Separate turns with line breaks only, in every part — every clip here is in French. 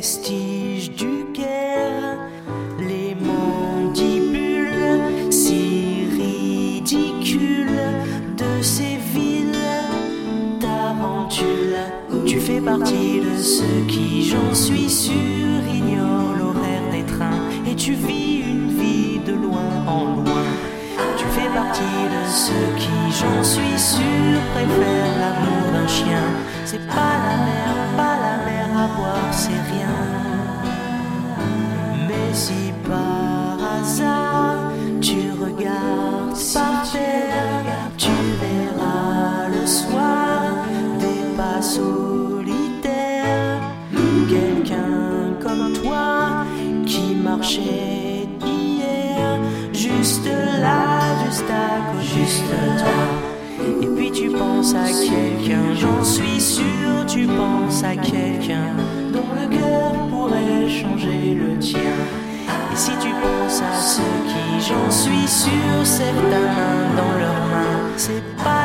du Caire, les mandibules si ridicules de ces villes tarentules. Tu fais partie de ceux qui, j'en suis sûr, ignorent l'horaire des trains et tu vis une vie de loin en loin. Tu fais partie de ceux qui, j'en suis sûr, préfèrent l'amour d'un chien. C'est pas la mer, boire, c'est rien. Mais si par hasard tu regardes par terre, tu verras le soir des pas solitaires. Quelqu'un comme toi qui marchait hier, juste là, juste à côté juste toi. Tu penses à quelqu'un, j'en suis sûr, tu penses à quelqu'un dont le cœur pourrait changer le tien. Et si tu penses à ceux qui, j'en suis sûr, certains dans leurs mains, c'est pas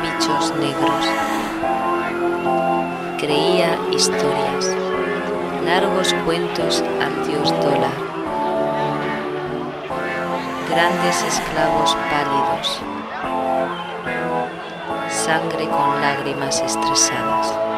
bichos negros. Creía historias, largos cuentos al dios dólar. Grandes esclavos pálidos. Sangre con lágrimas estresadas.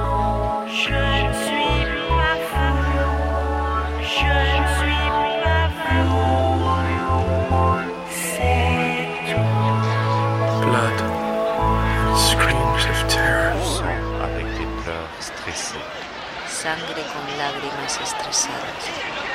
Sangre con lágrimas estresadas.